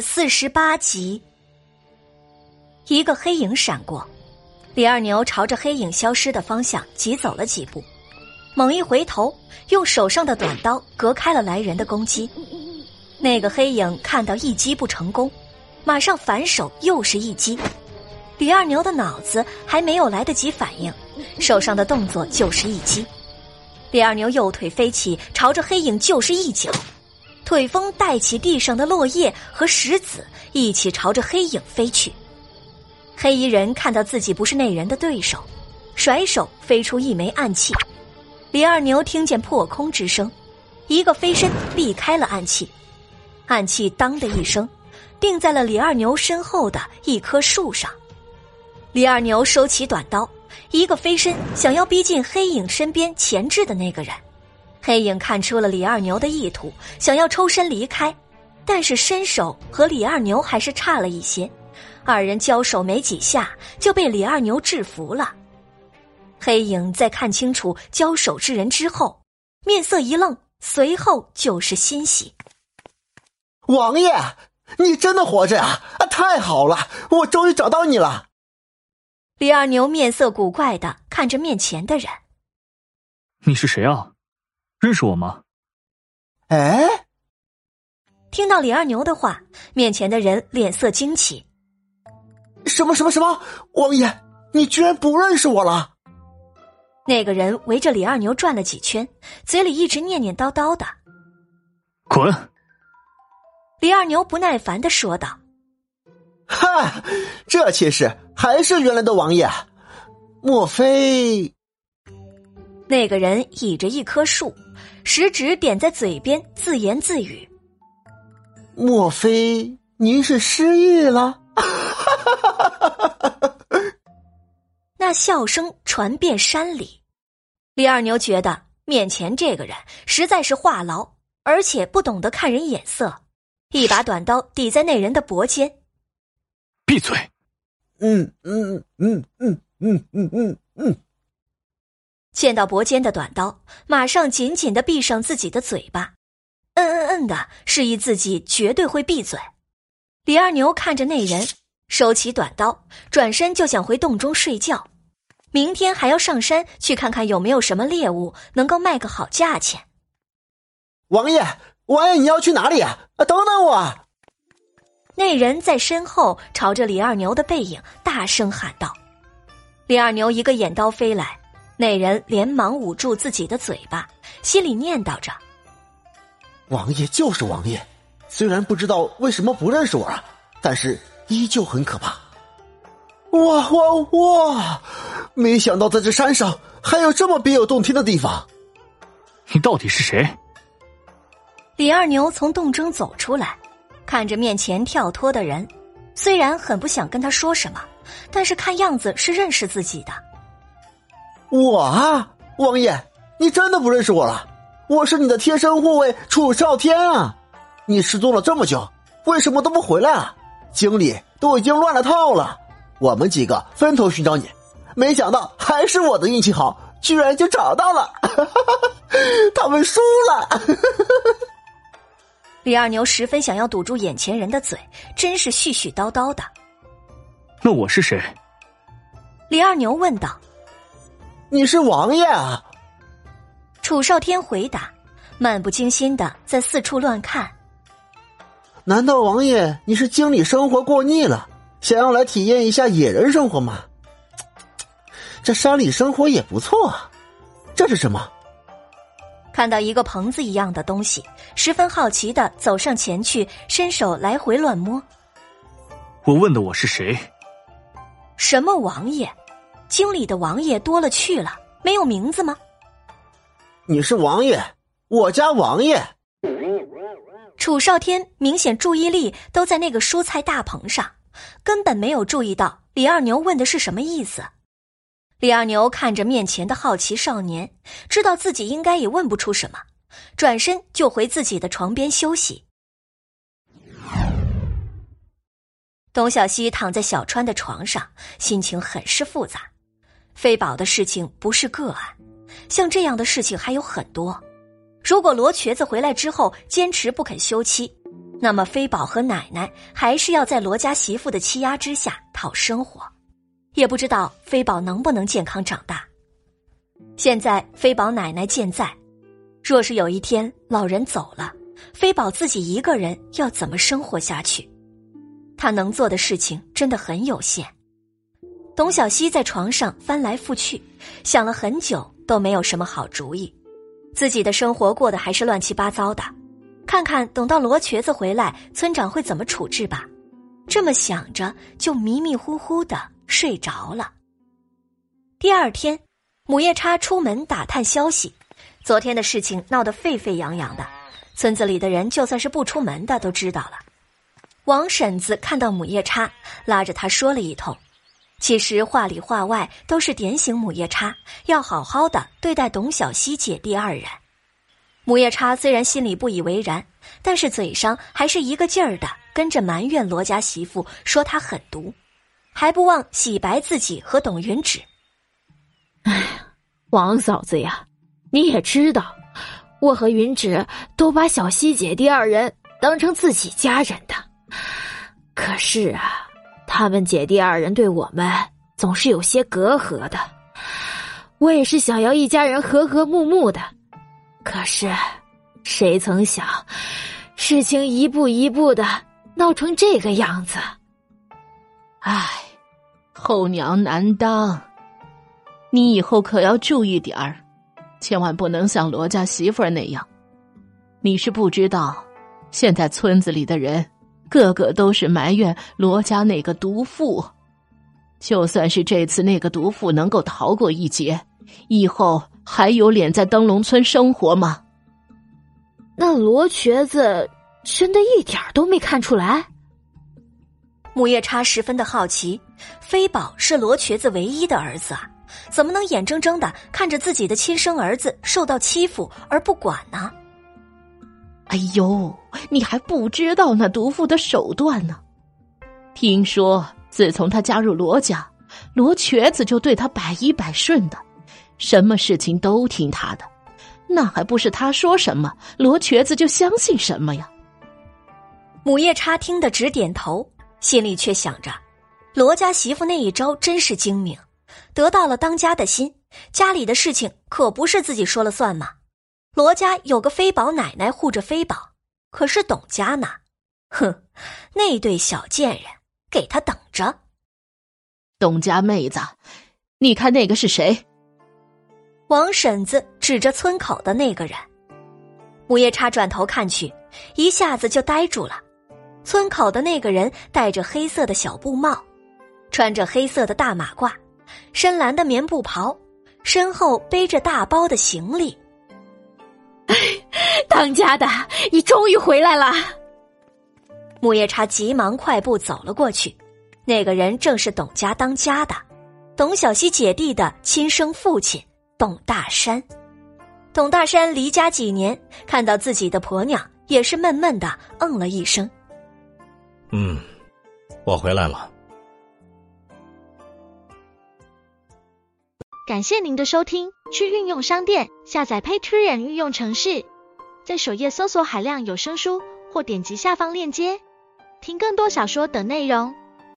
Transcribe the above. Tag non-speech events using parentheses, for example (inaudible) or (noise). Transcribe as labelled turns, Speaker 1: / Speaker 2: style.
Speaker 1: 四十八集，一个黑影闪过，李二牛朝着黑影消失的方向急走了几步，猛一回头，用手上的短刀隔开了来人的攻击。那个黑影看到一击不成功，马上反手又是一击。李二牛的脑子还没有来得及反应，手上的动作就是一击。李二牛右腿飞起，朝着黑影就是一脚。腿风带起地上的落叶和石子，一起朝着黑影飞去。黑衣人看到自己不是那人的对手，甩手飞出一枚暗器。李二牛听见破空之声，一个飞身避开了暗器，暗器当的一声，定在了李二牛身后的一棵树上。李二牛收起短刀，一个飞身想要逼近黑影身边前置的那个人。黑影看出了李二牛的意图，想要抽身离开，但是身手和李二牛还是差了一些，二人交手没几下就被李二牛制服了。黑影在看清楚交手之人之后，面色一愣，随后就是欣喜：“
Speaker 2: 王爷，你真的活着呀！啊，太好了，我终于找到你了。”
Speaker 1: 李二牛面色古怪的看着面前的人：“
Speaker 3: 你是谁啊？”认识我吗？
Speaker 2: 哎，
Speaker 1: 听到李二牛的话，面前的人脸色惊奇。
Speaker 2: 什么什么什么？王爷，你居然不认识我了？
Speaker 1: 那个人围着李二牛转了几圈，嘴里一直念念叨叨的。
Speaker 3: 滚！
Speaker 1: 李二牛不耐烦的说道。
Speaker 2: 哈，这气势还是原来的王爷？莫非？
Speaker 1: 那个人倚着一棵树。食指点在嘴边，自言自语：“
Speaker 2: 莫非您是失忆了？” (laughs)
Speaker 1: 那笑声传遍山里。李二牛觉得面前这个人实在是话痨，而且不懂得看人眼色，一把短刀抵在那人的脖肩：“
Speaker 3: 闭嘴！”
Speaker 2: 嗯嗯嗯嗯嗯嗯嗯嗯。
Speaker 1: 见到脖间的短刀，马上紧紧的闭上自己的嘴巴，嗯嗯嗯的示意自己绝对会闭嘴。李二牛看着那人，收起短刀，转身就想回洞中睡觉。明天还要上山去看看有没有什么猎物能够卖个好价钱。
Speaker 2: 王爷，王爷，你要去哪里啊？等等我！
Speaker 1: 那人在身后朝着李二牛的背影大声喊道。李二牛一个眼刀飞来。那人连忙捂住自己的嘴巴，心里念叨着：“
Speaker 2: 王爷就是王爷，虽然不知道为什么不认识我了，但是依旧很可怕。”哇哇哇！没想到在这山上还有这么别有洞天的地方。
Speaker 3: 你到底是谁？
Speaker 1: 李二牛从洞中走出来，看着面前跳脱的人，虽然很不想跟他说什么，但是看样子是认识自己的。
Speaker 2: 我啊，王爷，你真的不认识我了？我是你的贴身护卫楚少天啊！你失踪了这么久，为什么都不回来啊？经理都已经乱了套了，我们几个分头寻找你，没想到还是我的运气好，居然就找到了。(laughs) 他们输了。(laughs)
Speaker 1: 李二牛十分想要堵住眼前人的嘴，真是絮絮叨叨的。
Speaker 3: 那我是谁？
Speaker 1: 李二牛问道。
Speaker 2: 你是王爷啊？
Speaker 1: 楚少天回答，漫不经心的在四处乱看。
Speaker 2: 难道王爷你是京里生活过腻了，想要来体验一下野人生活吗？这山里生活也不错啊。这是什么？
Speaker 1: 看到一个棚子一样的东西，十分好奇的走上前去，伸手来回乱摸。
Speaker 3: 我问的我是谁？
Speaker 1: 什么王爷？京里的王爷多了去了，没有名字吗？
Speaker 2: 你是王爷，我家王爷。
Speaker 1: 楚少天明显注意力都在那个蔬菜大棚上，根本没有注意到李二牛问的是什么意思。李二牛看着面前的好奇少年，知道自己应该也问不出什么，转身就回自己的床边休息。董小希躺在小川的床上，心情很是复杂。飞宝的事情不是个案，像这样的事情还有很多。如果罗瘸子回来之后坚持不肯休妻，那么飞宝和奶奶还是要在罗家媳妇的欺压之下讨生活，也不知道飞宝能不能健康长大。现在飞宝奶奶健在，若是有一天老人走了，飞宝自己一个人要怎么生活下去？他能做的事情真的很有限。董小希在床上翻来覆去，想了很久都没有什么好主意。自己的生活过得还是乱七八糟的，看看等到罗瘸子回来，村长会怎么处置吧。这么想着，就迷迷糊糊的睡着了。第二天，母夜叉出门打探消息，昨天的事情闹得沸沸扬扬的，村子里的人就算是不出门的都知道了。王婶子看到母夜叉，拉着他说了一通。其实话里话外都是点醒母夜叉要好好的对待董小希姐弟二人。母夜叉虽然心里不以为然，但是嘴上还是一个劲儿的跟着埋怨罗家媳妇，说她狠毒，还不忘洗白自己和董云芷。
Speaker 4: 哎，王嫂子呀，你也知道，我和云芷都把小希姐弟二人当成自己家人的，可是啊。他们姐弟二人对我们总是有些隔阂的，我也是想要一家人和和睦睦的，可是谁曾想，事情一步一步的闹成这个样子。
Speaker 5: 唉，后娘难当，你以后可要注意点儿，千万不能像罗家媳妇儿那样。你是不知道，现在村子里的人。个个都是埋怨罗家那个毒妇，就算是这次那个毒妇能够逃过一劫，以后还有脸在灯笼村生活吗？
Speaker 4: 那罗瘸子真的一点都没看出来。
Speaker 1: 木叶叉十分的好奇，飞宝是罗瘸子唯一的儿子啊，怎么能眼睁睁的看着自己的亲生儿子受到欺负而不管呢？
Speaker 5: 哎呦，你还不知道那毒妇的手段呢！听说自从她加入罗家，罗瘸子就对她百依百顺的，什么事情都听她的，那还不是他说什么，罗瘸子就相信什么呀？
Speaker 1: 母夜叉听得直点头，心里却想着，罗家媳妇那一招真是精明，得到了当家的心，家里的事情可不是自己说了算嘛。罗家有个飞宝奶奶护着飞宝，可是董家呢？哼，那对小贱人，给他等着！
Speaker 5: 董家妹子，你看那个是谁？
Speaker 1: 王婶子指着村口的那个人。母夜叉转头看去，一下子就呆住了。村口的那个人戴着黑色的小布帽，穿着黑色的大马褂，深蓝的棉布袍，身后背着大包的行李。(laughs)
Speaker 4: 当家的，你终于回来了！
Speaker 1: 木叶叉急忙快步走了过去。那个人正是董家当家的，董小希姐弟的亲生父亲董大山。董大山离家几年，看到自己的婆娘，也是闷闷的嗯了一声：“
Speaker 6: 嗯，我回来了。”
Speaker 7: 感谢您的收听，去运用商店下载 Patreon 运用城市。在首页搜索海量有声书，或点击下方链接听更多小说等内容。